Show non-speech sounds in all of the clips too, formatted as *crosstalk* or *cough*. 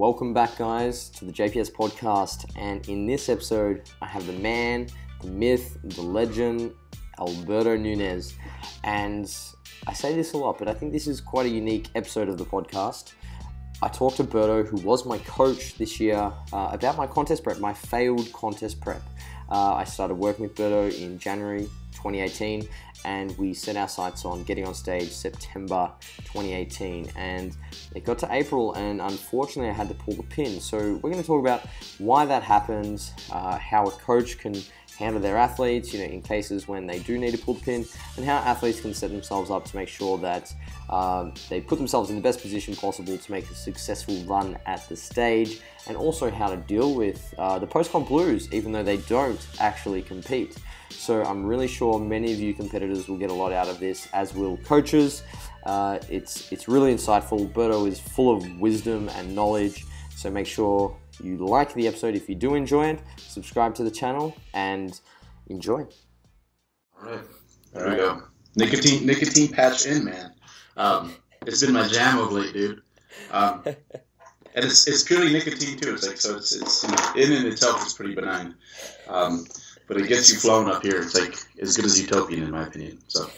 welcome back, guys, to the JPS podcast. And in this episode, I have the man, the myth, the legend, Alberto Nunez. And I say this a lot, but I think this is quite a unique episode of the podcast. I talked to Berto, who was my coach this year, uh, about my contest prep, my failed contest prep. Uh, I started working with Berto in January 2018, and we set our sights on getting on stage September 2018. And it got to April, and unfortunately, I had to pull the pin. So, we're going to talk about why that happens, uh, how a coach can handle their athletes, you know, in cases when they do need to pull the pin, and how athletes can set themselves up to make sure that um, they put themselves in the best position possible to make a successful run at the stage, and also how to deal with uh, the post-comp blues, even though they don't actually compete. So I'm really sure many of you competitors will get a lot out of this, as will coaches. Uh, it's it's really insightful. Berto is full of wisdom and knowledge. So make sure you like the episode if you do enjoy it. Subscribe to the channel and enjoy. All right, there we go. Nicotine nicotine patch in, man. Um, it's been my jam of late, dude. Um, and it's, it's purely nicotine too. It's like so it's it's in and itself it's pretty benign. Um, but it gets you flowing up here. It's like as good as utopian in my opinion. So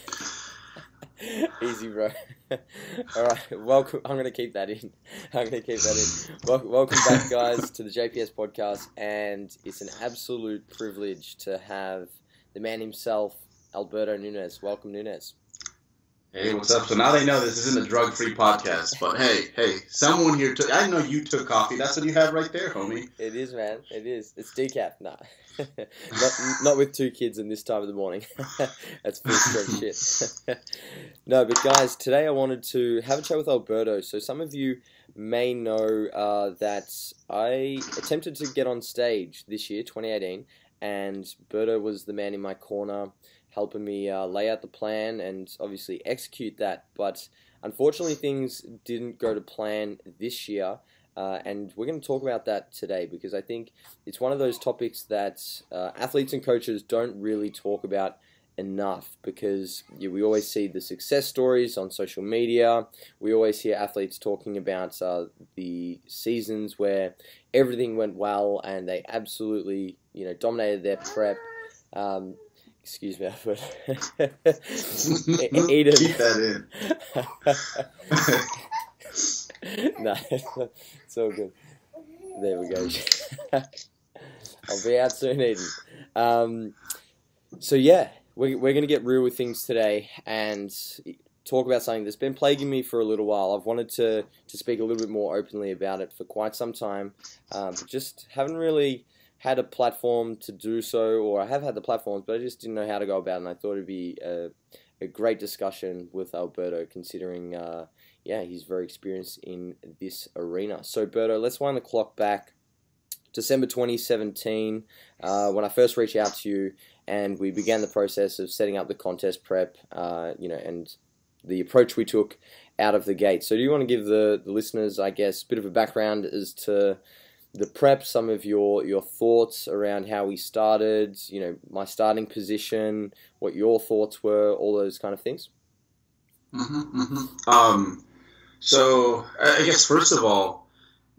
*laughs* easy, bro. *laughs* All right, welcome. I'm gonna keep that in. *laughs* I'm gonna keep that in. Wel- welcome back, guys, to the JPS podcast, and it's an absolute privilege to have the man himself, Alberto Nunez. Welcome, Nunez. Hey, what's up? So now they know this isn't a drug-free podcast, but hey, hey, someone here took. I know you took coffee. That's what you have right there, homie. It is, man. It is. It's decaf. Nah, *laughs* not, not with two kids in this time of the morning. *laughs* That's full strength *laughs* shit. no, but guys, today I wanted to have a chat with Alberto. So some of you may know uh, that I attempted to get on stage this year, 2018, and Berto was the man in my corner helping me uh, lay out the plan and obviously execute that. But unfortunately, things didn't go to plan this year. Uh, and we're going to talk about that today because I think it's one of those topics that uh, athletes and coaches don't really talk about enough because yeah, we always see the success stories on social media. We always hear athletes talking about uh, the seasons where everything went well and they absolutely you know dominated their prep. Um, Excuse me, Alfred. *laughs* Eden. Keep that in. *laughs* no, it's all good. There we go. *laughs* I'll be out soon, Eden. Um, so yeah, we're, we're going to get real with things today and talk about something that's been plaguing me for a little while. I've wanted to, to speak a little bit more openly about it for quite some time, um, but just haven't really had a platform to do so, or I have had the platforms, but I just didn't know how to go about it. And I thought it'd be a, a great discussion with Alberto, considering, uh, yeah, he's very experienced in this arena. So, Berto, let's wind the clock back. December 2017, uh, when I first reached out to you, and we began the process of setting up the contest prep, uh, you know, and the approach we took out of the gate. So, do you want to give the, the listeners, I guess, a bit of a background as to the prep, some of your your thoughts around how we started, you know, my starting position, what your thoughts were, all those kind of things. Mm-hmm, mm-hmm. Um, so I guess first of all,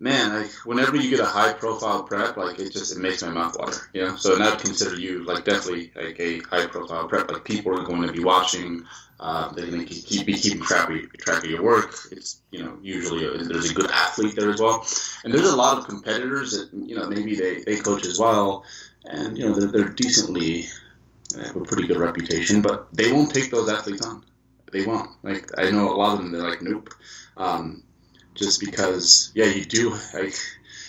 man, like whenever you get a high profile prep, like it just it makes my mouth water, you know. So and I'd consider you like definitely like a high profile prep. Like people are going to be watching. Uh, they're going to keep be keeping track of, track of your work. It's you know usually a, there's a good athlete there as well, and there's a lot of competitors that you know maybe they, they coach as well, and you know they're, they're decently have a pretty good reputation, but they won't take those athletes on. They won't. Like I know a lot of them. They're like nope. Um, just because yeah you do like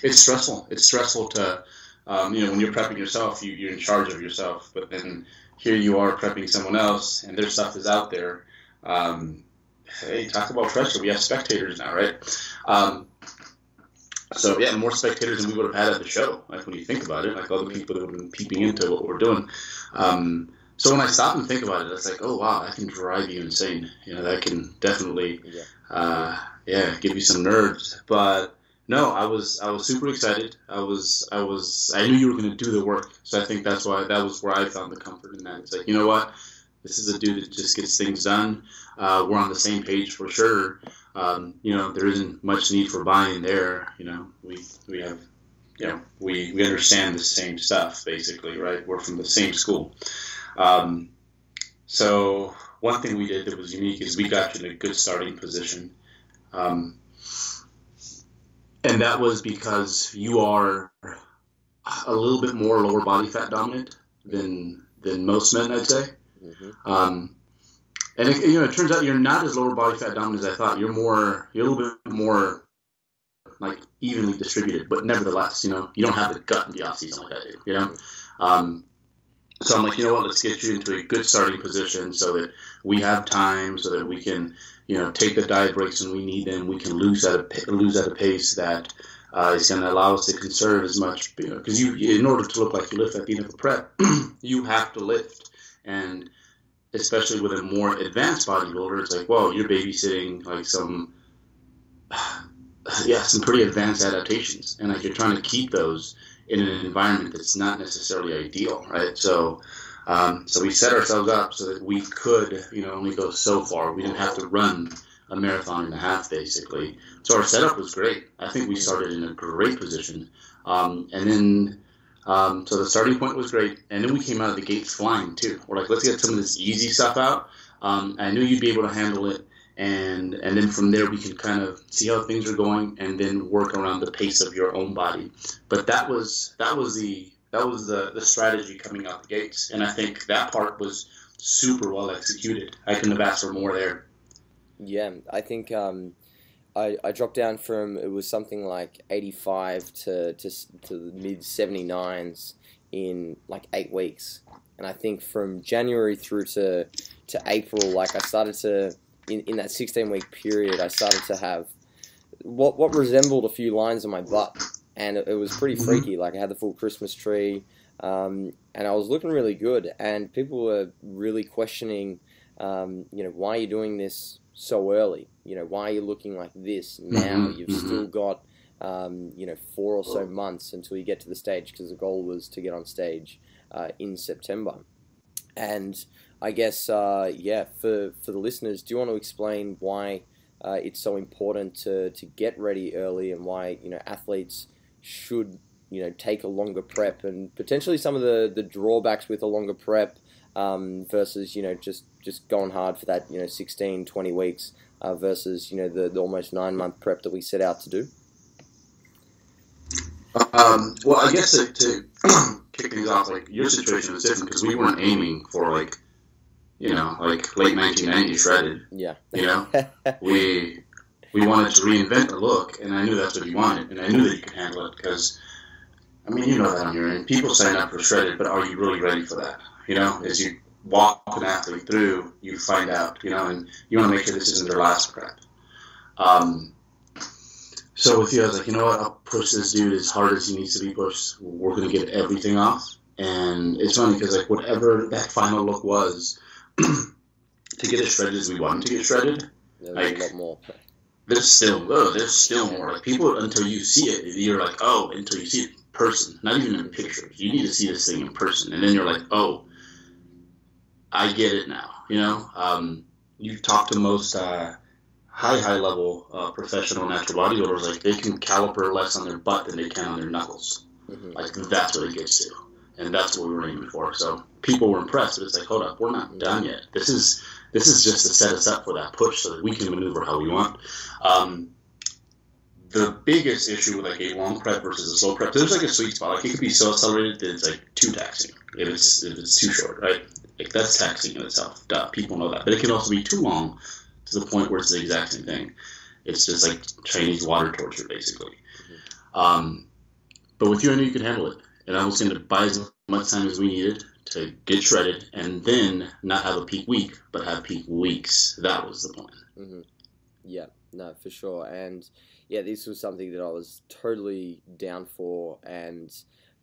it's stressful. It's stressful to um, you know when you're prepping yourself you, you're in charge of yourself but then here you are prepping someone else and their stuff is out there. Um, hey talk about pressure. We have spectators now right? Um, so yeah more spectators than we would have had at the show like when you think about it like all the people that would have been peeping into what we're doing. Um, so when I stop and think about it, it's like, oh wow, that can drive you insane. You know, that can definitely, yeah. Uh, yeah, give you some nerves. But no, I was I was super excited. I was I was I knew you were going to do the work. So I think that's why that was where I found the comfort in that. It's like you know what, this is a dude that just gets things done. Uh, we're on the same page for sure. um, you know, there isn't much need for buying there. You know, we we have, you know, we we understand the same stuff basically, right? We're from the same school. Um, so one thing we did that was unique is we got you in a good starting position. Um, and that was because you are a little bit more lower body fat dominant than than most men, I'd say. Mm-hmm. Um, and it, you know, it turns out you're not as lower body fat dominant as I thought. You're more, you're a little bit more like evenly distributed, but nevertheless, you know, you don't have the gut in the off season like I do. You know, um, so I'm like, you know what? Let's get you into a good starting position so that we have time, so that we can, you know, take the diet breaks when we need them. We can lose at a lose at a pace that uh, is going to allow us to conserve as much, you know, because you, in order to look like you lift at the end of a prep, *clears throat* you have to lift, and especially with a more advanced bodybuilder, it's like, whoa, you're babysitting like some, *sighs* yeah, some pretty advanced adaptations, and like you're trying to keep those in an environment that's not necessarily ideal, right? So, um, so we set ourselves up so that we could, you know, only go so far. We didn't have to run a marathon and a half, basically. So our setup was great. I think we started in a great position, um, and then. Um, so the starting point was great, and then we came out of the gates flying too. We're like, let's get some of this easy stuff out. Um, I knew you'd be able to handle it, and and then from there we can kind of see how things are going and then work around the pace of your own body. But that was that was the that was the, the strategy coming out the gates. And i think that part was super well executed. I couldn't have asked for more there. Yeah i think um, I, I dropped down from it was something like 85 to to, to the mid 79s in like eight weeks. And i think from january through to to april like i started to in, in that 16 week period, I started to have what what resembled a few lines on my butt, and it, it was pretty mm-hmm. freaky. Like I had the full Christmas tree, um, and I was looking really good, and people were really questioning, um, you know, why are you doing this so early? You know, why are you looking like this now? Mm-hmm. You've mm-hmm. still got, um, you know, four or so months until you get to the stage because the goal was to get on stage uh, in September, and I guess, uh, yeah, for, for the listeners, do you want to explain why uh, it's so important to, to get ready early and why, you know, athletes should, you know, take a longer prep and potentially some of the, the drawbacks with a longer prep um, versus, you know, just, just going hard for that, you know, 16, 20 weeks uh, versus, you know, the, the almost nine month prep that we set out to do? Um, well, I guess to, to *clears throat* kick things off, like your situation was different because we weren't aiming for like you know, like late 1990s shredded. Yeah. You know, *laughs* we we wanted to reinvent the look, and I knew that's what you wanted, and I knew that you could handle it because, I mean, you know that on your end. People sign up for shredded, but are you really ready for that? You know, as you walk an athlete through, you find out, you know, and you want to make sure this isn't their last prep. Um, so with you, I was like, you know what? I'll push this dude as hard as he needs to be pushed. We're going to get everything off. And it's funny because, like, whatever that final look was, *clears throat* to get as shredded as we wanted to get shredded, yeah, like, a lot more. There's still oh, there's still more. Like people until you see it, you're like, oh, until you see it in person, not even in pictures. You need to see this thing in person, and then you're like, oh, I get it now. You know, um, you talk to most uh, high high level uh, professional natural bodybuilders, like they can caliper less on their butt than they can on their knuckles. Mm-hmm. Like that's what it gets to and that's what we were aiming for. So people were impressed, but it's like, hold up, we're not done yet. This is this is just to set us up for that push so that we can maneuver how we want. Um, the biggest issue with like a long prep versus a slow prep, there's like a sweet spot. Like it could be so accelerated that it's like too taxing if it's if it's too short, right? Like that's taxing in itself. Duh, people know that. But it can also be too long the point where it's the exact same thing. It's just like Chinese water torture, basically. Um, but with you, I knew you could handle it and I was going to buy as much time as we needed to get shredded and then not have a peak week, but have peak weeks. That was the plan. Mm-hmm. Yeah, no, for sure. And yeah, this was something that I was totally down for and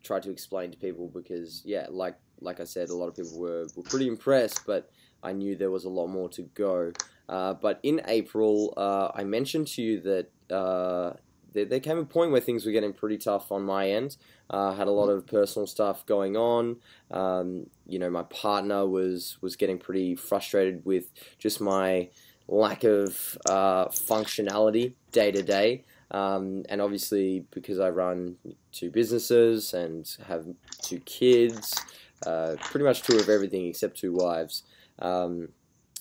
tried to explain to people because, yeah, like like I said, a lot of people were, were pretty impressed, but I knew there was a lot more to go. Uh, but in April, uh, I mentioned to you that uh, there, there came a point where things were getting pretty tough on my end. Uh, had a lot of personal stuff going on. Um, you know, my partner was was getting pretty frustrated with just my lack of uh, functionality day to day. Um, and obviously, because I run two businesses and have two kids, pretty much two of everything except two wives, um,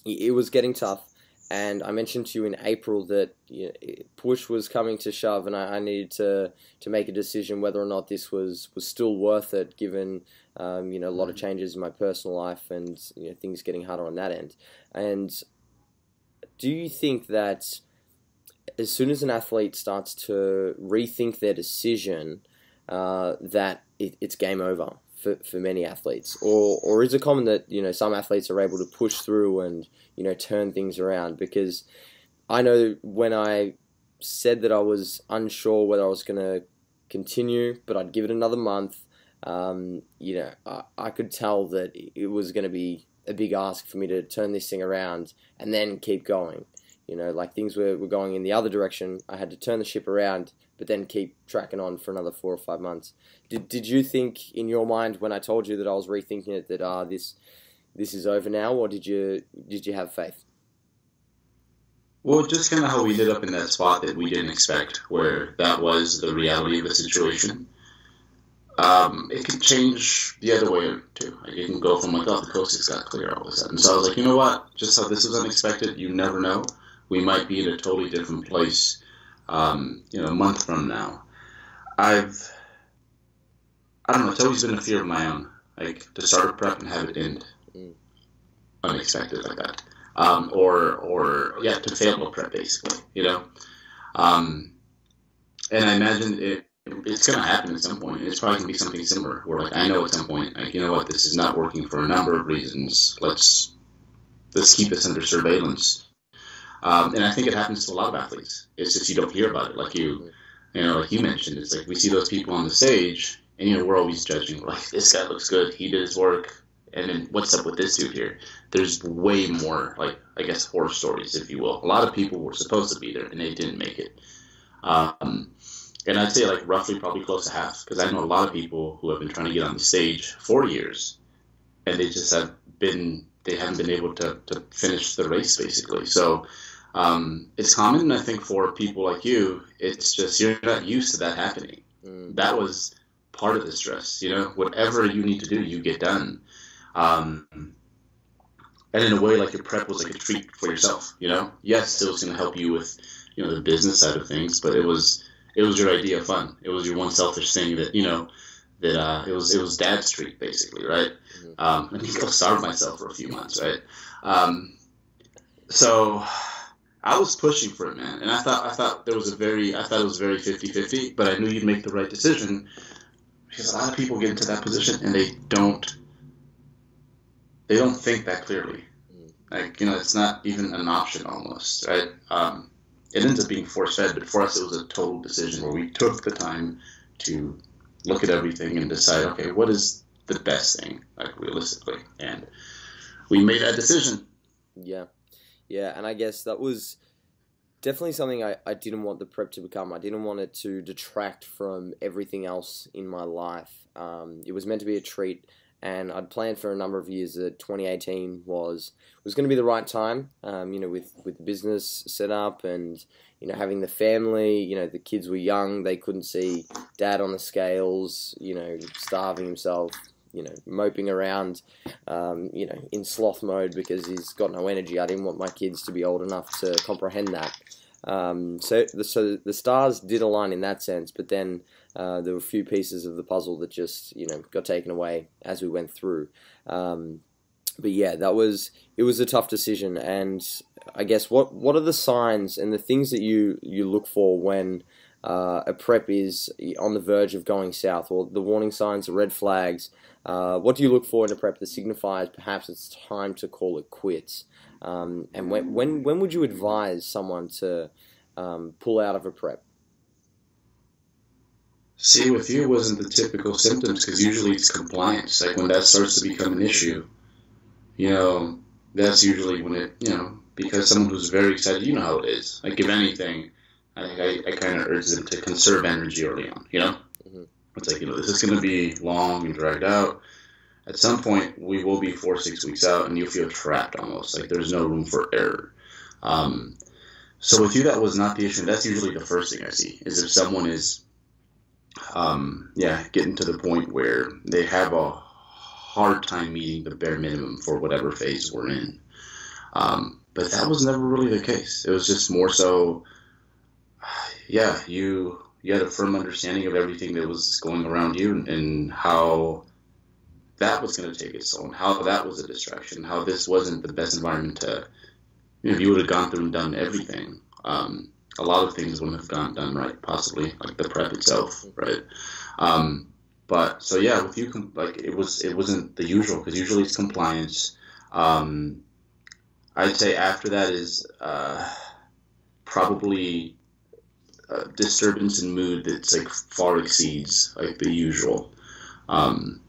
it was getting tough. And I mentioned to you in April that you know, push was coming to shove, and I, I, needed to to make a decision whether or not this was, was still worth it, given um, you know a lot of mm-hmm. changes in my personal life and you know things getting harder on that end. And do you think that as soon as an athlete starts to rethink their decision, uh, that it, it's game over for, for many athletes, or or is it common that you know some athletes are able to push through and you know turn things around? Because I know when I said that I was unsure whether I was going to continue, but I'd give it another month. Um, you know, I, I could tell that it was going to be a big ask for me to turn this thing around and then keep going. You know, like things were, were going in the other direction. I had to turn the ship around, but then keep tracking on for another four or five months. Did, did you think in your mind when I told you that I was rethinking it that ah this this is over now, or did you did you have faith? Well, just kind of how we ended up in that spot that we didn't expect, where that was the reality of the situation um, it can change the other way too. Like it can go from like, oh, the coast has got clear all of a sudden. So I was like, you know what? Just how this was unexpected, you never know. We might be in a totally different place, um, you know, a month from now. I've, I don't know. It's always been a fear of my own, like to start a prep and have it end mm. unexpected like that, um, or or yeah, to fail a prep basically, you know. Um, and I imagine it it's going to happen at some point. It's probably going to be something similar where, like, I know at some point, like, you know what, this is not working for a number of reasons. Let's let's keep this under surveillance. Um, and I think it happens to a lot of athletes. It's just you don't hear about it. Like you, you know, like you mentioned, it's like we see those people on the stage, and you know, we're always judging. Like this guy looks good. He did his work. And then what's up with this dude here? There's way more, like I guess, horror stories, if you will. A lot of people were supposed to be there and they didn't make it. Um, and I'd say like roughly probably close to half because I know a lot of people who have been trying to get on the stage for years, and they just have been they haven't been able to, to finish the race basically. So um, it's common, I think, for people like you. It's just you're not used to that happening. Mm. That was part of the stress. You know, whatever you need to do, you get done. Um, and in a way, like your prep was like a treat for yourself. You know, yes, it was going to help you with you know the business side of things, but it was it was your idea of fun. It was your one selfish thing that you know that uh, it was it was dad's treat basically, right? Mm-hmm. Um, and he go starve myself for a few months, right? Um, so I was pushing for it, man, and I thought I thought there was a very I thought it was very 50-50, but I knew you'd make the right decision because a lot of people get into that position and they don't they don't think that clearly. Like you know, it's not even an option almost, right? Um, it ends up being force fed, but for us it was a total decision where we took the time to look at everything and decide, okay, what is the best thing, like realistically, and we made that decision. Yeah, yeah, and I guess that was definitely something I, I didn't want the prep to become. I didn't want it to detract from everything else in my life. Um, it was meant to be a treat and I'd planned for a number of years that 2018 was was going to be the right time. Um, you know, with with business set up and you know having the family. You know, the kids were young; they couldn't see dad on the scales. You know, starving himself. You know, moping around. Um, you know, in sloth mode because he's got no energy. I didn't want my kids to be old enough to comprehend that. Um, so, the, so the stars did align in that sense, but then uh, there were a few pieces of the puzzle that just you know got taken away as we went through. Um, but yeah, that was it was a tough decision, and I guess what what are the signs and the things that you you look for when uh, a prep is on the verge of going south, or the warning signs, the red flags. Uh, what do you look for in a prep that signifies perhaps it's time to call it quits? Um, and when, when when would you advise someone to um, pull out of a prep? See, with you, wasn't the typical symptoms because usually it's compliance. Like when that starts to become an issue, you know, that's usually when it, you know, because someone who's very excited, you know how it is. Like if anything, I I, I kind of urge them to conserve energy early on. You know. It's like you know this is going to be long and dragged out. At some point, we will be four six weeks out, and you'll feel trapped almost. Like there's no room for error. Um, so with you, that was not the issue. That's usually the first thing I see is if someone is, um, yeah, getting to the point where they have a hard time meeting the bare minimum for whatever phase we're in. Um, but that was never really the case. It was just more so, *sighs* yeah, you you had a firm understanding of everything that was going around you and, and how that was going to take its and how that was a distraction, how this wasn't the best environment to you know, you would have gone through and done everything, um, a lot of things wouldn't have gone done right, possibly like the prep itself, right? Um, but so yeah, with you, like it was, it wasn't the usual because usually it's compliance. Um, I'd say after that is uh, probably a disturbance in mood that's like far exceeds like the usual. Um,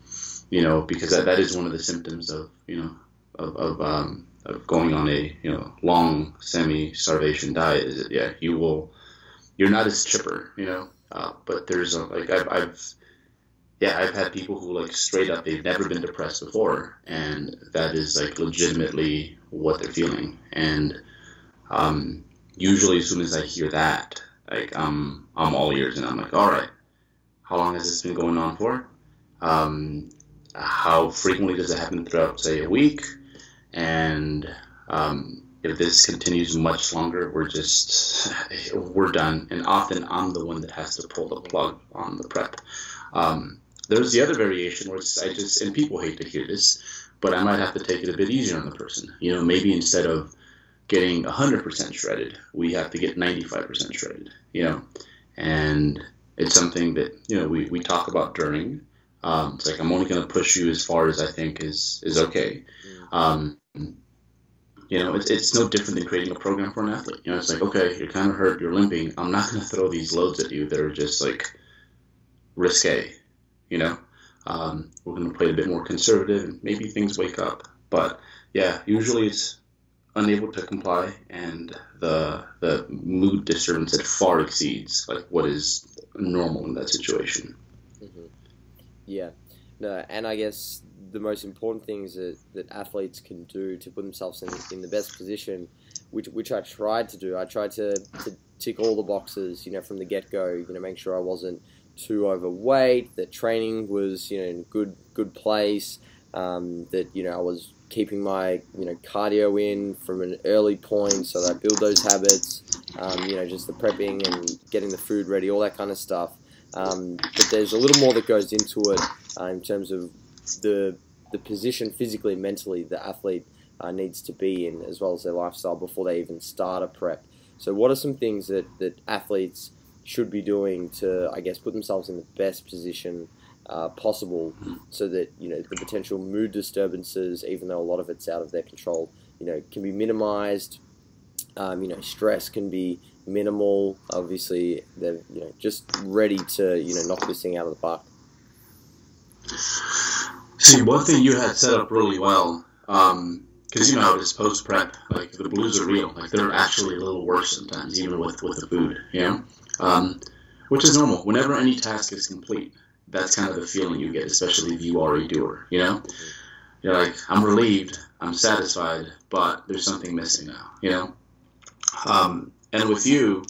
you know, because that, that is one of the symptoms of you know of, of um, of going on a you know long semi starvation diet is that yeah you will you're not as chipper you know uh, but there's a, like I've, I've yeah I've had people who like straight up they've never been depressed before and that is like legitimately what they're feeling and um, usually as soon as I hear that like I'm I'm all ears and I'm like all right how long has this been going on for um, how frequently does it happen throughout say a week and um, if this continues much longer, we're just *sighs* we're done. And often I'm the one that has to pull the plug on the prep. Um, there's the other variation where I just and people hate to hear this, but I might have to take it a bit easier on the person. You know, maybe instead of getting 100% shredded, we have to get 95% shredded. You know, and it's something that you know we, we talk about during. Um, it's like I'm only going to push you as far as I think is is okay. Um, you know, it's, it's no different than creating a program for an athlete. You know, it's like, okay, you're kind of hurt, you're limping. I'm not going to throw these loads at you that are just like risque. You know, um, we're going to play a bit more conservative, and maybe things wake up. But yeah, usually it's unable to comply, and the the mood disturbance that far exceeds like what is normal in that situation. Mm-hmm. Yeah, no, and I guess the most important things that, that athletes can do to put themselves in, in the best position, which which I tried to do. I tried to, to tick all the boxes, you know, from the get go. You know, make sure I wasn't too overweight, that training was you know in good good place, um, that you know I was keeping my you know cardio in from an early point so that I build those habits. Um, you know, just the prepping and getting the food ready, all that kind of stuff. Um, but there's a little more that goes into it uh, in terms of the the position physically, mentally, the athlete uh, needs to be in, as well as their lifestyle before they even start a prep. So, what are some things that that athletes should be doing to, I guess, put themselves in the best position uh, possible, so that you know the potential mood disturbances, even though a lot of it's out of their control, you know, can be minimized. Um, you know, stress can be minimal. Obviously, they're you know just ready to you know knock this thing out of the park. See, one thing you had set up really well, because um, you know it is post prep. Like the blues are real. Like they're actually a little worse sometimes, even with with the food. Know, um, which is normal. Whenever any task is complete, that's kind of the feeling you get, especially if you are a doer. You know, you're like, I'm relieved, I'm satisfied, but there's something missing now. You know, um, and with you,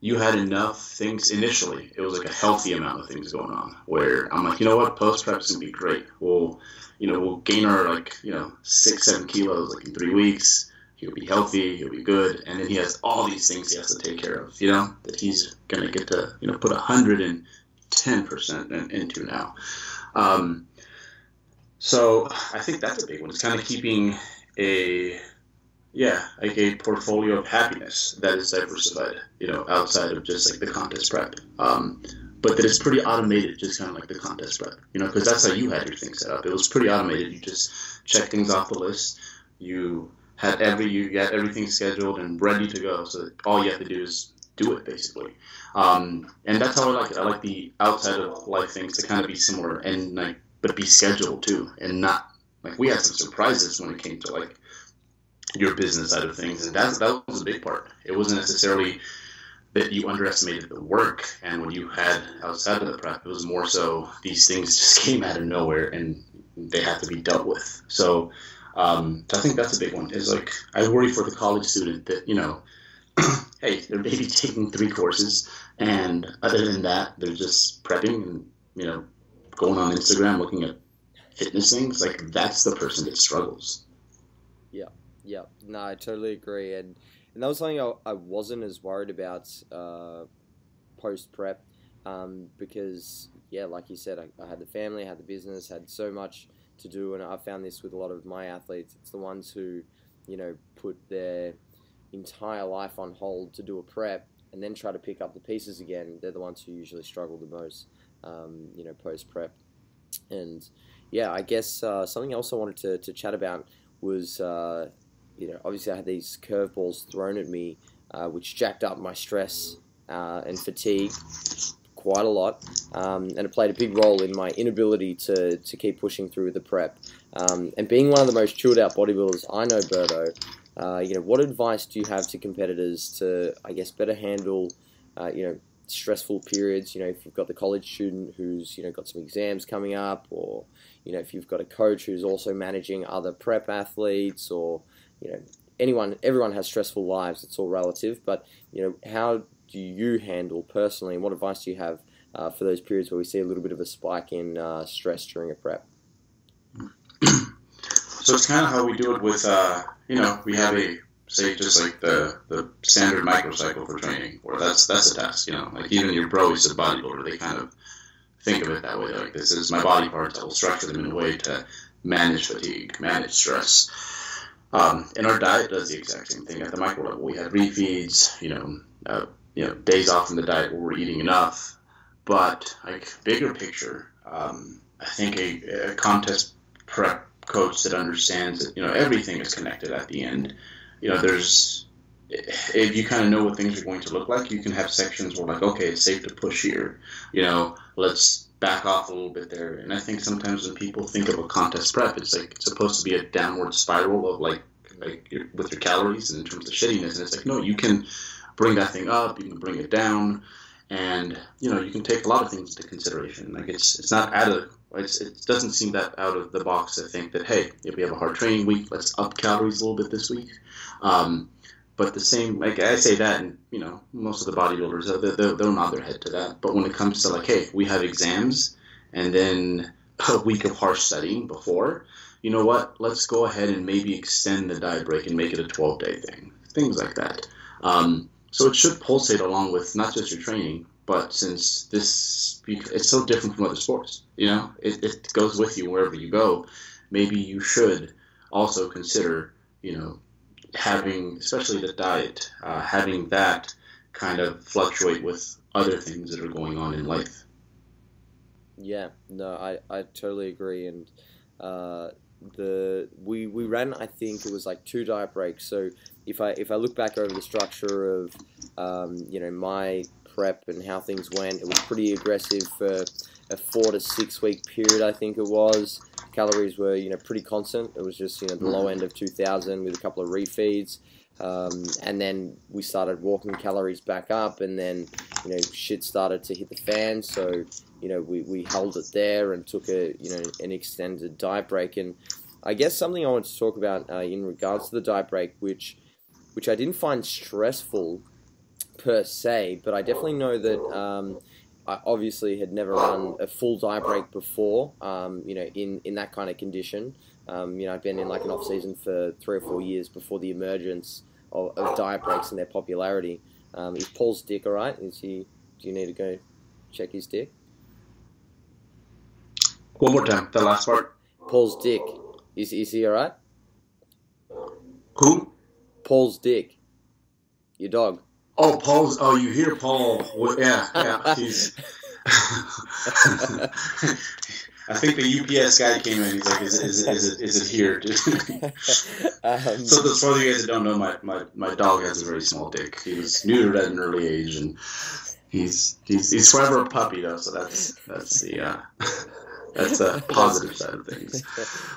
you had enough things initially. It was like a healthy amount of things going on where I'm like, you know what, post prep gonna be great. We'll, you know, we'll gain our like, you know, six seven kilos like in three weeks. He'll be healthy. He'll be good. And then he has all these things he has to take care of. You know that he's gonna get to you know put a hundred in 10% into now. Um, so I think that's a big one. It's kind of keeping a yeah like a portfolio of happiness that is diversified, you know, outside of just like the contest prep. Um, but that it's pretty automated, just kind of like the contest prep, you know, because that's how you had your thing set up. It was pretty automated. You just check things off the list. You had every you got everything scheduled and ready to go. So all you have to do is do it basically. Um, and that's how I like it. I like the outside of life things to kind of be similar and like, but be scheduled too, and not like we had some surprises when it came to like your business side of things, and that that was a big part. It wasn't necessarily that you underestimated the work and what you had outside of the prep. It was more so these things just *laughs* came out of nowhere and they have to be dealt with. So Um, I think that's a big one. Is like I worry for the college student that you know, *coughs* hey, they're maybe taking three courses, and other than that, they're just prepping and you know, going on Instagram looking at fitness things. Like that's the person that struggles. Yeah, yeah, no, I totally agree, and and that was something I, I wasn't as worried about uh, post prep um, because yeah, like you said, I, I had the family, I had the business, had so much to do, and I found this with a lot of my athletes. It's the ones who, you know, put their entire life on hold to do a prep and then try to pick up the pieces again. They're the ones who usually struggle the most, um, you know, post prep. And yeah, I guess uh, something else I wanted to, to chat about was, uh, you know, obviously I had these curveballs thrown at me, uh, which jacked up my stress uh, and fatigue quite a lot, um, and it played a big role in my inability to, to keep pushing through the prep. Um, and being one of the most chilled out bodybuilders I know, Berto, uh, you know, what advice do you have to competitors to, I guess, better handle, uh, you know, stressful periods? You know, if you've got the college student who's, you know, got some exams coming up, or, you know, if you've got a coach who's also managing other prep athletes, or, you know, anyone, everyone has stressful lives. It's all relative, but, you know, how do you handle personally, and what advice do you have uh, for those periods where we see a little bit of a spike in uh, stress during a prep? So it's kind of how we do it with, uh, you know, we have a say just like the the standard microcycle for training, or that's that's a test. You know, like even your bro is a bodybuilder, they kind of think of it that way. Like this is my body parts. I will structure them in a way to manage fatigue, manage stress. Um, and our diet does the exact same thing at the micro level. We have refeeds, you know, uh, you know days off in the diet where we're eating enough. But like bigger picture, um, I think a, a contest prep coach that understands that you know everything is connected at the end. You know, there's if you kind of know what things are going to look like, you can have sections where like, okay, it's safe to push here. You know, let's back off a little bit there. And I think sometimes when people think of a contest prep, it's like it's supposed to be a downward spiral of like like your, with your calories and in terms of shittiness. And it's like, no, you can bring that thing up, you can bring it down, and you know you can take a lot of things into consideration. Like it's it's not out of it's, it doesn't seem that out of the box to think that hey, if we have a hard training week, let's up calories a little bit this week. Um, but the same, like I say that, and you know, most of the bodybuilders they'll, they'll nod their head to that. But when it comes to like, hey, we have exams, and then *laughs* a week of harsh studying before, you know what? Let's go ahead and maybe extend the diet break and make it a 12 day thing. Things like that. Um, so it should pulsate along with not just your training, but since this it's so different from other sports, you know, it, it goes with you wherever you go. Maybe you should also consider, you know, having, especially the diet, uh, having that kind of fluctuate with other things that are going on in life. Yeah, no, I, I totally agree. And uh, the we, we ran, I think it was like two diet breaks. So if I if I look back over the structure of um, you know my prep and how things went, it was pretty aggressive for a four to six week period. I think it was. Calories were you know pretty constant. It was just you know the low end of 2,000 with a couple of refeeds. Um, and then we started walking calories back up, and then you know shit started to hit the fan. So you know we, we held it there and took a you know an extended diet break. And I guess something I want to talk about uh, in regards to the diet break, which which I didn't find stressful per se, but I definitely know that um, I obviously had never run a full diet break before. Um, you know, in in that kind of condition. Um, you know, I've been in like an off season for three or four years before the emergence of, of diet breaks and their popularity. Um, is Paul's dick all right? Is he? Do you need to go check his dick? One more time, the last part. Paul's dick. Is is he all right? Who? Paul's dick. Your dog. Oh, Paul's. Oh, you hear Paul? Yeah, yeah. *laughs* He's. *laughs* I think the UPS guy came in. He's like, "Is, is, is, it, is it here?" *laughs* um, so, the, for you guys that don't know, my, my, my dog has a very small dick. He was neutered at an early age, and he's he's he's forever a puppy though. So that's that's the uh, that's a *laughs* positive side of things.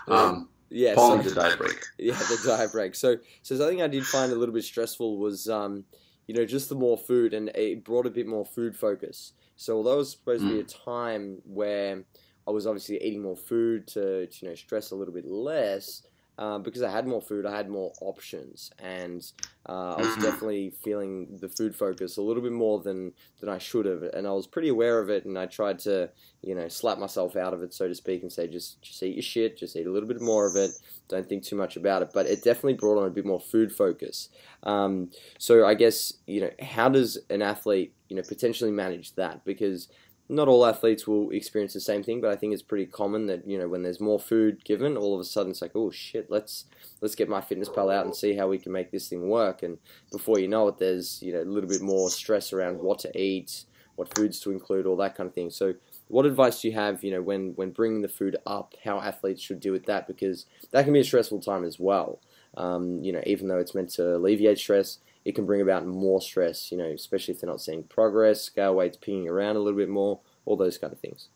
Um, yeah, Paul so, the diet break. *laughs* Yeah, the diet break. So, so something I did find a little bit stressful was, um, you know, just the more food, and it brought a bit more food focus. So, although it was supposed mm. to be a time where I was obviously eating more food to, to you know stress a little bit less, uh, because I had more food, I had more options, and uh, I was Mhm. definitely feeling the food focus a little bit more than than I should have, and I was pretty aware of it, and I tried to you know slap myself out of it, so to speak, and say just just eat your shit, just eat a little bit more of it, don't think too much about it. But it definitely brought on a bit more food focus. Um, so I guess you know how does an athlete you know potentially manage that because not all athletes will experience the same thing, but I think it's pretty common that you know when there's more food given, all of a sudden it's like, oh shit, let's let's get MyFitnessPal out and see how we can make this thing work. And before you know it, there's you know a little bit more stress around what to eat, what foods to include, all that kind of thing. So, what advice do you have, you know, when when bringing the food up, how athletes should deal with that because that can be a stressful time as well. Um, you know, even though it's meant to alleviate stress, it can bring about more stress, you know, especially if they're not seeing progress, scale weight's pinging around a little bit more, all those kind of things.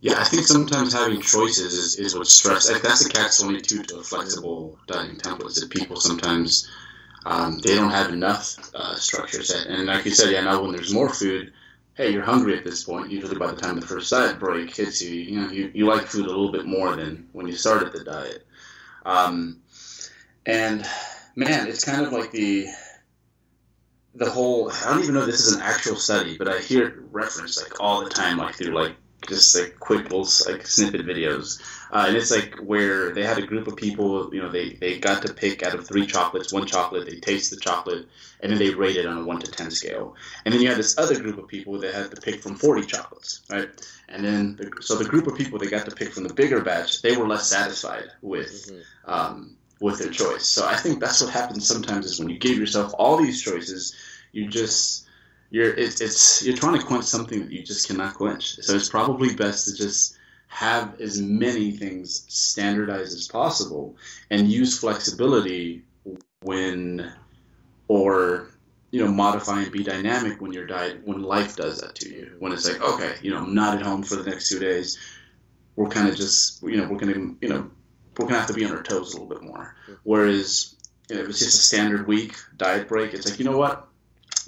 Yeah, I think sometimes having choices is, is what stress. Like that's the catch twenty two to a flexible dieting template. That people sometimes um, they don't have enough uh, structure set, and like you said, yeah, now when there's more food, hey, you're hungry at this point. Usually by the time the first diet break hits you, you know you, you like food a little bit more than when you started the diet. Um, and man, it's kind of like the the whole. I don't even know if this is an actual study, but I hear it referenced like all the time, like through like just like quick little like snippet videos. Uh, and it's like where they had a group of people, you know, they, they got to pick out of three chocolates, one chocolate, they taste the chocolate, and then they rate it on a 1 to 10 scale. And then you had this other group of people that had to pick from 40 chocolates, right? And then, the, so the group of people that got to pick from the bigger batch, they were less satisfied with, Mm-hmm. um, with their choice. So I think that's what happens sometimes is when you give yourself all these choices, you just you're it's, it's you're trying to quench something that you just cannot quench. So it's probably best to just have as many things standardized as possible and use flexibility when or you know modify and be dynamic when your diet when life does that to you when it's like okay you know i'm not at home for the next two days we're kind of just you know we're gonna you know we're gonna have to be on our toes a little bit more. Whereas if it's just a standard week diet break it's like you know what?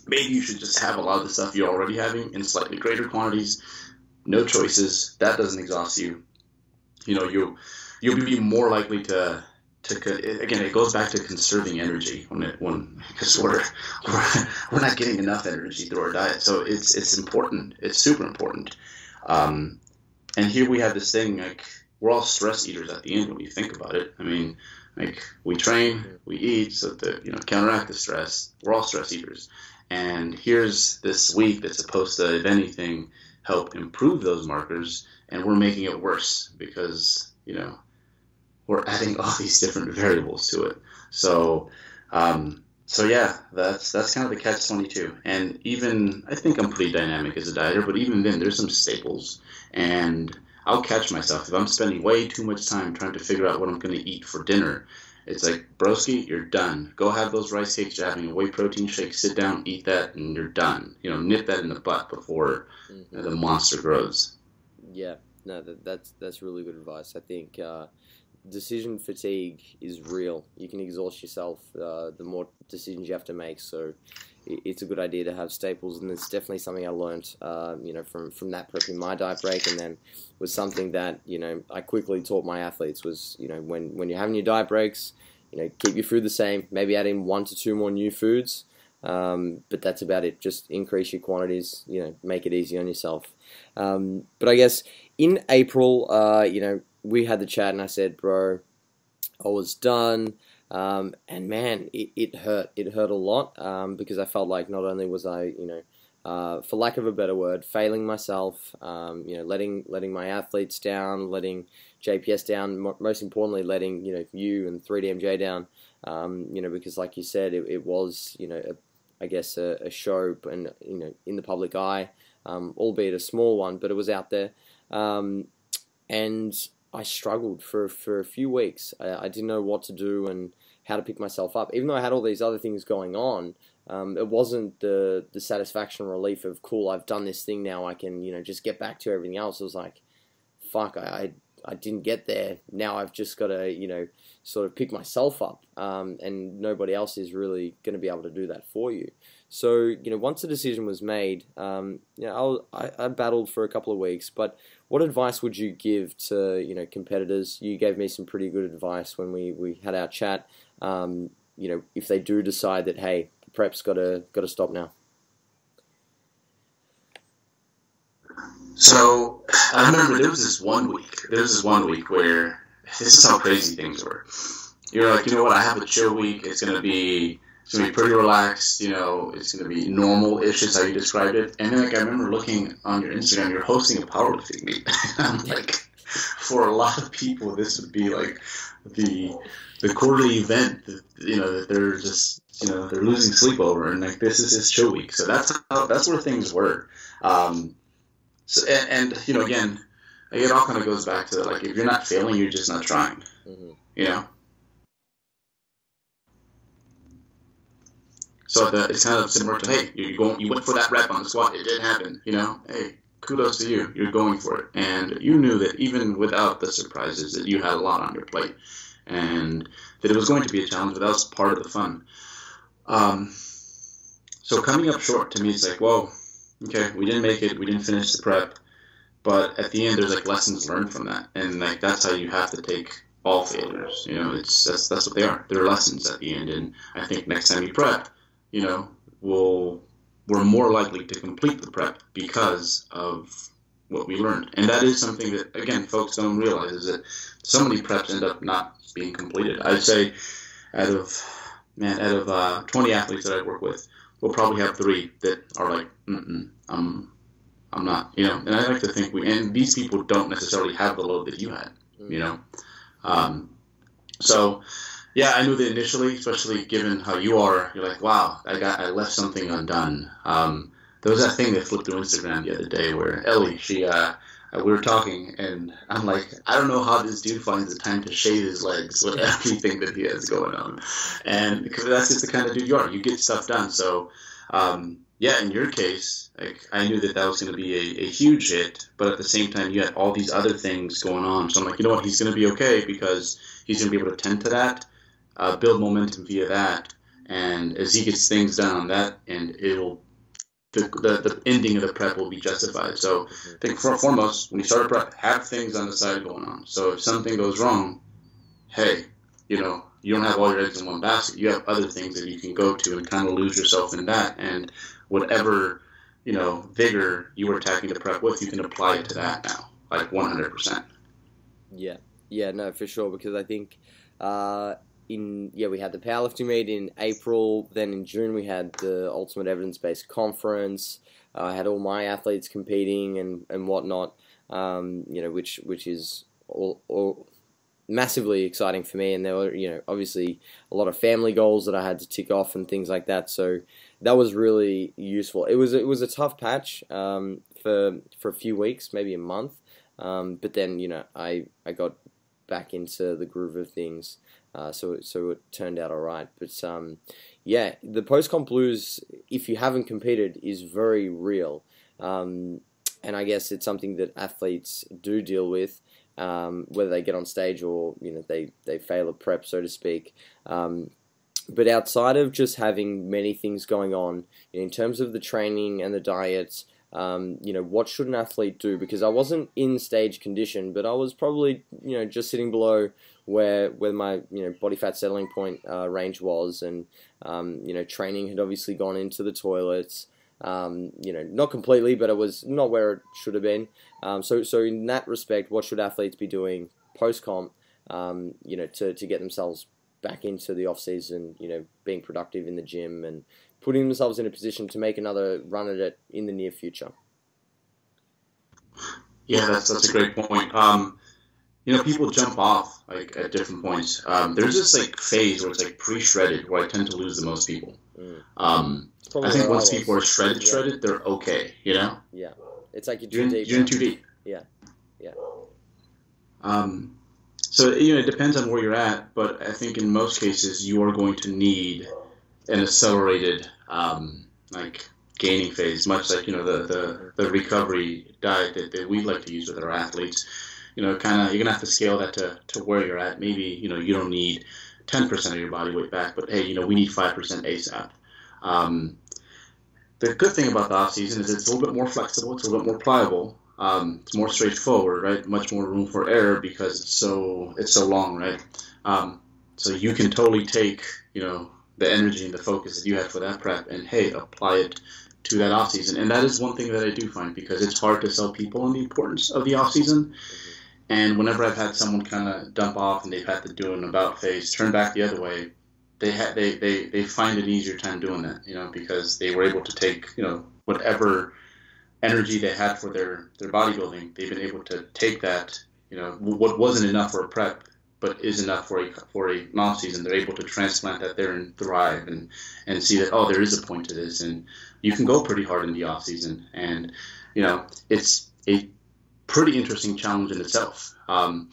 Maybe you should just have a lot of the stuff you're already having in slightly greater quantities. No choices. That doesn't exhaust you. You know you you'll be more likely to to again it goes back to conserving energy when it when because we're, we're we're not getting enough energy through our diet. So it's it's important. It's super important. Um, and here we have this thing like we're all stress eaters at the end when you think about it. I mean like we train we eat so to you know counteract the stress. We're all stress eaters. And here's this week that's supposed to if anything help improve those markers and we're making it worse because you know we're adding all *laughs* these different variables to it. So um, so yeah that's that's kind of the catch 22 and even i think i'm pretty dynamic as a dieter but even then there's some staples. And i'll catch myself if i'm spending way too much time trying to figure out what i'm going to eat for dinner it's like broski you're done go have those rice cakes you're having a whey protein shake sit down eat that and you're done you know nip that in the butt before Mm-hmm. the monster grows Yeah, no, that, that's that's really good advice. I think uh, decision fatigue is real. You can exhaust yourself uh, the more decisions you have to make. So it's a good idea to have staples, and it's definitely something I learned, uh, you know, from from that prep in my diet break, and then was something that you know I quickly taught my athletes was you know when when you're having your diet breaks, you know, keep your food the same, maybe add in one to two more new foods. Um, but that's about it. Just increase your quantities. You know, make it easy on yourself. Um, but I guess in April, uh, you know, we had the chat, and I said, "Bro, I was done." Um, and man, it, it hurt. It hurt a lot um, because I felt like not only was I, you know, uh, for lack of a better word, failing myself. Um, you know, letting letting my athletes down, letting JPS down. Mo- most importantly, letting you know you and 3DMJ down. Um, you know, because like you said, it, it was you know, a, I guess a, a show and you know in the public eye, um, albeit a small one, but it was out there, um, and I struggled for for a few weeks. I, I didn't know what to do and how to pick myself up, even though I had all these other things going on. Um, it wasn't the the satisfaction relief of cool. I've done this thing now. I can you know just get back to everything else. It was like, fuck. I I, I didn't get there. Now I've just got to you know sort of pick myself up. Um, and nobody else is really going to be able to do that for you. So you know, once the decision was made, um, you know, I, I battled for a couple of weeks. But what advice would you give to you know competitors? You gave me some pretty good advice when we, we had our chat. Um, you know, if they do decide that hey, prep's got to got to stop now. So I remember there was this one week. There was this one week where this is how crazy things were. You're like, you know what? I have a chill week. It's gonna be it's gonna be pretty relaxed. You know, it's gonna be normal-ish, is how you described it. And then, like, I remember looking on your Instagram, you're hosting a powerlifting meet. *laughs* I'm like, for a lot of people, this would be like the the quarterly event. That, you know, that they're just you know they're losing sleep over, and like this is his chill week. So that's how that's where things were. Um, so and, and you know, again, it all kind of goes back to like if you're not failing, you're just not trying. Mm-hmm. You know. So the, it's kind of similar to hey, you going, you went for that rep on the squat, it did happen. You know, hey, kudos to you, you're going for it, and you knew that even without the surprises, that you had a lot on your plate, and that it was going to be a challenge, but that was part of the fun. Um, so coming up short to me, it's like, whoa, okay, we didn't make it, we didn't finish the prep, but at the end, there's like lessons learned from that, and like that's how you have to take all failures. You know, it's that's that's what they are. They're lessons at the end, and I think next time you prep you know, will we're more likely to complete the prep because of what we learned. And that is something that again folks don't realize is that so many preps end up not being completed. I'd say out of man, out of uh, 20 athletes that I work with, we'll probably have three that are like, Mm-mm, I'm, I'm not, you know. And I like to think we, and these people don't necessarily have the load that you had, you know. Um, so yeah, I knew that initially, especially given how you are. You're like, wow, I got, I left something undone. Um, there was that thing that flipped through Instagram the other day where Ellie, she, uh, we were talking, and I'm like, I don't know how this dude finds the time to shave his legs with everything that he has going on, and because that's just the kind of dude you are. You get stuff done. So, um, yeah, in your case, like I knew that that was going to be a, a huge hit, but at the same time, you had all these other things going on. So I'm like, you know what? He's going to be okay because he's going to be able to tend to that uh, build momentum via that. And as he gets things done on that, and it'll the, the, the ending of the prep will be justified. So I think for, foremost, when you start a prep, have things on the side going on. So if something goes wrong, hey, you know, you don't have all your eggs in one basket. You have other things that you can go to and kind of lose yourself in that. And whatever, you know, vigor you were attacking the prep with, you can apply it to that now, like 100%. Yeah. Yeah, no, for sure. Because I think uh, in yeah we had the powerlifting meet in April. Then in June we had the Ultimate Evidence Based Conference. Uh, I had all my athletes competing and and whatnot. Um, you know, which which is all, all massively exciting for me. And there were you know obviously a lot of family goals that I had to tick off and things like that. So that was really useful. It was it was a tough patch um, for for a few weeks, maybe a month. Um, but then you know I I got back into the groove of things. Uh, so so it turned out all right. But um, yeah, the post comp blues, if you haven't competed, is very real. Um, and I guess it's something that athletes do deal with, um, whether they get on stage or you know they they fail a prep, so to speak. Um, but outside of just having many things going on, in terms of the training and the diets, um, you know, what should an athlete do? Because I wasn't in stage condition, but I was probably, you know, just sitting below where where my you know body fat settling point uh, range was, and um, you know training had obviously gone into the toilets. Um, you know, not completely, but it was not where it should have been. Um, so, so in that respect, what should athletes be doing post comp? Um, you know, to, to get themselves back into the off season. You know, being productive in the gym and putting themselves in a position to make another run at it in the near future. Yeah, that's that's a great point. Um, you know, people jump off like at different points. Um, there's this like phase where it's like pre-shredded, where I tend to lose the most people. Mm. Um, I think once people are shredded, shredded, yeah. they're okay. You know. Yeah, it's like you're too you're in, deep. You're in too deep. Yeah, yeah. Um, so you know, it depends on where you're at, but I think in most cases you are going to need an accelerated um, like gaining phase, much like you know the the, the recovery diet that, that we like to use with our athletes you know, kind of you're gonna have to scale that to, to where you're at. Maybe you know you don't need 10% of your body weight back, but hey, you know we need 5% ASAP. Um, the good thing about the off season is it's a little bit more flexible. It's a little bit more pliable. Um, it's more straightforward, right? Much more room for error because it's so it's so long, right? Um, so you can totally take you know the energy and the focus that you had for that prep and hey apply it to that off season. And that is one thing that I do find because it's hard to sell people on the importance of the off season. And whenever I've had someone kind of dump off and they've had to do an about face, turn back the other way, they ha- they, they they find an easier time doing that, you know, because they were able to take you know whatever energy they had for their their bodybuilding, they've been able to take that, you know, what wasn't enough for a prep, but is enough for a for a off season. They're able to transplant that there and thrive and and see that oh there is a point to this and you can go pretty hard in the off season and you know it's a pretty interesting challenge in itself. Um,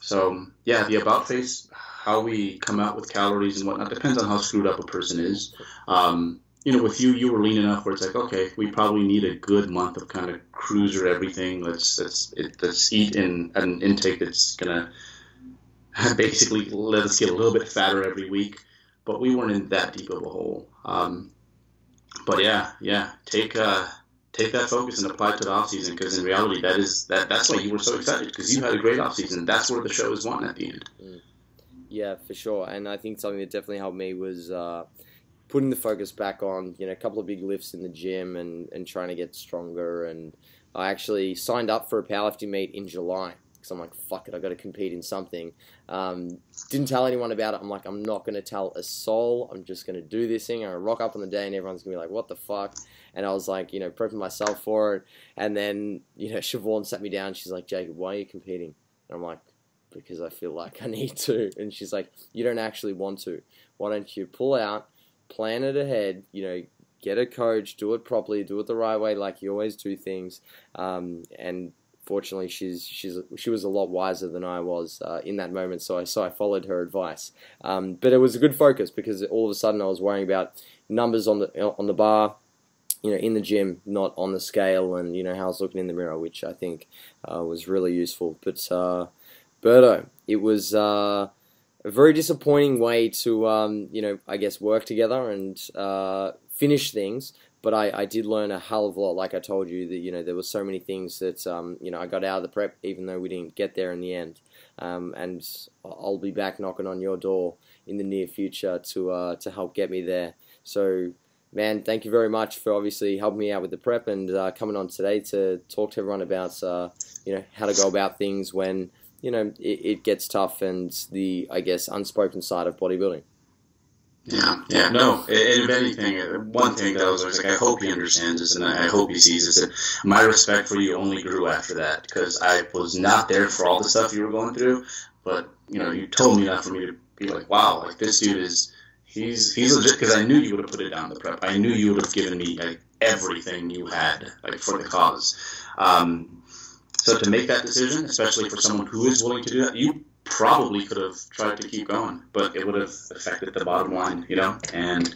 so yeah, the about face how we come out with calories and whatnot depends on how screwed up a person is. Um, you know, with you, you were lean enough where it's like, okay, we probably need a good month of kind of cruiser everything. Let's let's let's eat in an intake that's gonna *laughs* basically let us get a little bit fatter every week. But we weren't in that deep of a hole. Um, but yeah, yeah, take uh, take that focus and apply it to the off season because in reality, that is that that's why you were so excited because you had a great off season. That's where the show is won at the end. Mm. Yeah, for sure. And I think something that definitely helped me was uh, putting the focus back on, you know, a couple of big lifts in the gym and, and trying to get stronger. And I actually signed up for a powerlifting meet in July because I'm like, fuck it, I got to compete in something. Um, didn't tell anyone about it. I'm like, I'm not going to tell a soul. I'm just going to do this thing. To rock up on the day and everyone's going to be like, what the fuck? And I was like, you know, prepping myself for it. And then, you know, *laughs* Siobhan sat me down. She's like, Jacob, why are you competing? And I'm like, because I feel like I need to. And she's like, You don't actually want to. Why don't you pull out, plan it ahead, you know, get a coach, do it properly, do it the right way, like you always do things. Um, and fortunately, she's she's she was a lot wiser than I was uh, in that moment, so I so I followed her advice. Um, but it was a good focus because all of a sudden I was worrying about numbers on the on the bar, you know, in the gym, not on the scale, and you know how I was looking in the mirror, which I think uh, was really useful. But uh, Berto, it was uh, a very disappointing way to, um, you know, I guess work together and uh, finish things. But I, I did learn a hell of a lot. Like I told you, that you know there were so many things that um, you know I got out of the prep, even though we didn't get there in the end. Um, and I'll be back knocking on your door in the near future to uh, to help get me there. So man, thank you very much for obviously helping me out with the prep and uh, coming on today to talk to everyone about uh, you know how to go about things when you know, it, it gets tough and the, I guess, unspoken side of bodybuilding. Yeah, yeah, no. And if anything, uh, one thing that I was like, I hope he understands this, and I hope he sees this. That my respect for you only grew after that because I was not there for all the stuff you were going through, but you know, you told me enough for me to be like, wow, like this dude is he's he's legit because I knew you would have put it down the prep. I knew you would have given me like everything you had like for the cause. Um, so to make that decision, especially for someone who is willing to do that, you probably could have tried to keep going, but it would have affected the bottom line, you know. And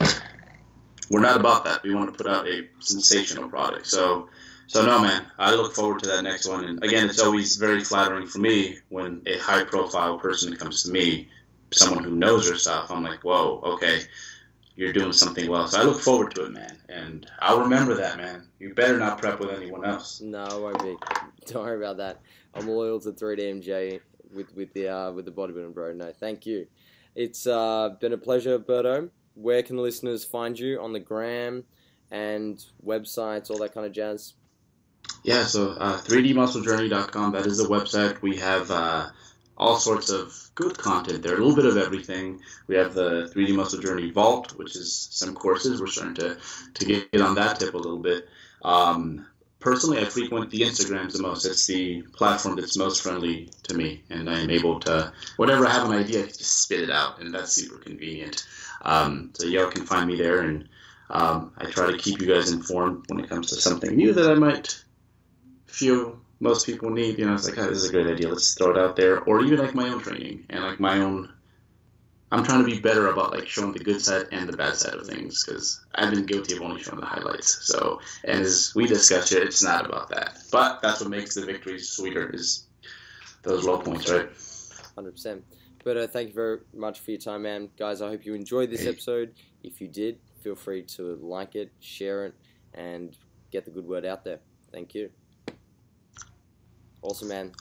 we're not about that. We want to put out a sensational product. So, so no, man. I look forward to that next one. And again, it's always very flattering for me when a high-profile person comes to me, someone who knows their stuff. I'm like, whoa, okay you're doing something well. So I look forward to it, man. And I'll remember that, man. You better not prep with anyone else. No, I won't be. Don't worry about that. I'm loyal to 3DMJ with with the uh, with the bodybuilding, bro. No, thank you. It's uh, been a pleasure, Berto. Where can the listeners find you on the gram and websites, all that kind of jazz? Yeah, so uh, 3dmusclejourney.com. That is the website. We have uh, all sorts of good content there, a little bit of everything. We have the 3D Muscle Journey Vault, which is some courses. We're starting to, to get on that tip a little bit. Um, personally, I frequent the Instagrams the most. It's the platform that's most friendly to me, and I am able to, whenever I have an idea, I just spit it out, and that's super convenient. Um, so y'all can find me there, and um, I try to keep you guys informed when it comes to something new that I might feel most people need. You know, it's like, oh, this is a great idea. Let's throw it out there. Or even like my own training and like my own. I'm trying to be better about like showing the good side and the bad side of things because I've been guilty of only showing the highlights. So, and as we discussed it, it's not about that. But that's what makes the victories sweeter is those low points, right? Hundred percent. But uh, thank you very much for your time, man. Guys, I hope you enjoyed this episode. If you did, feel free to like it, share it, and get the good word out there. Thank you. Awesome, man.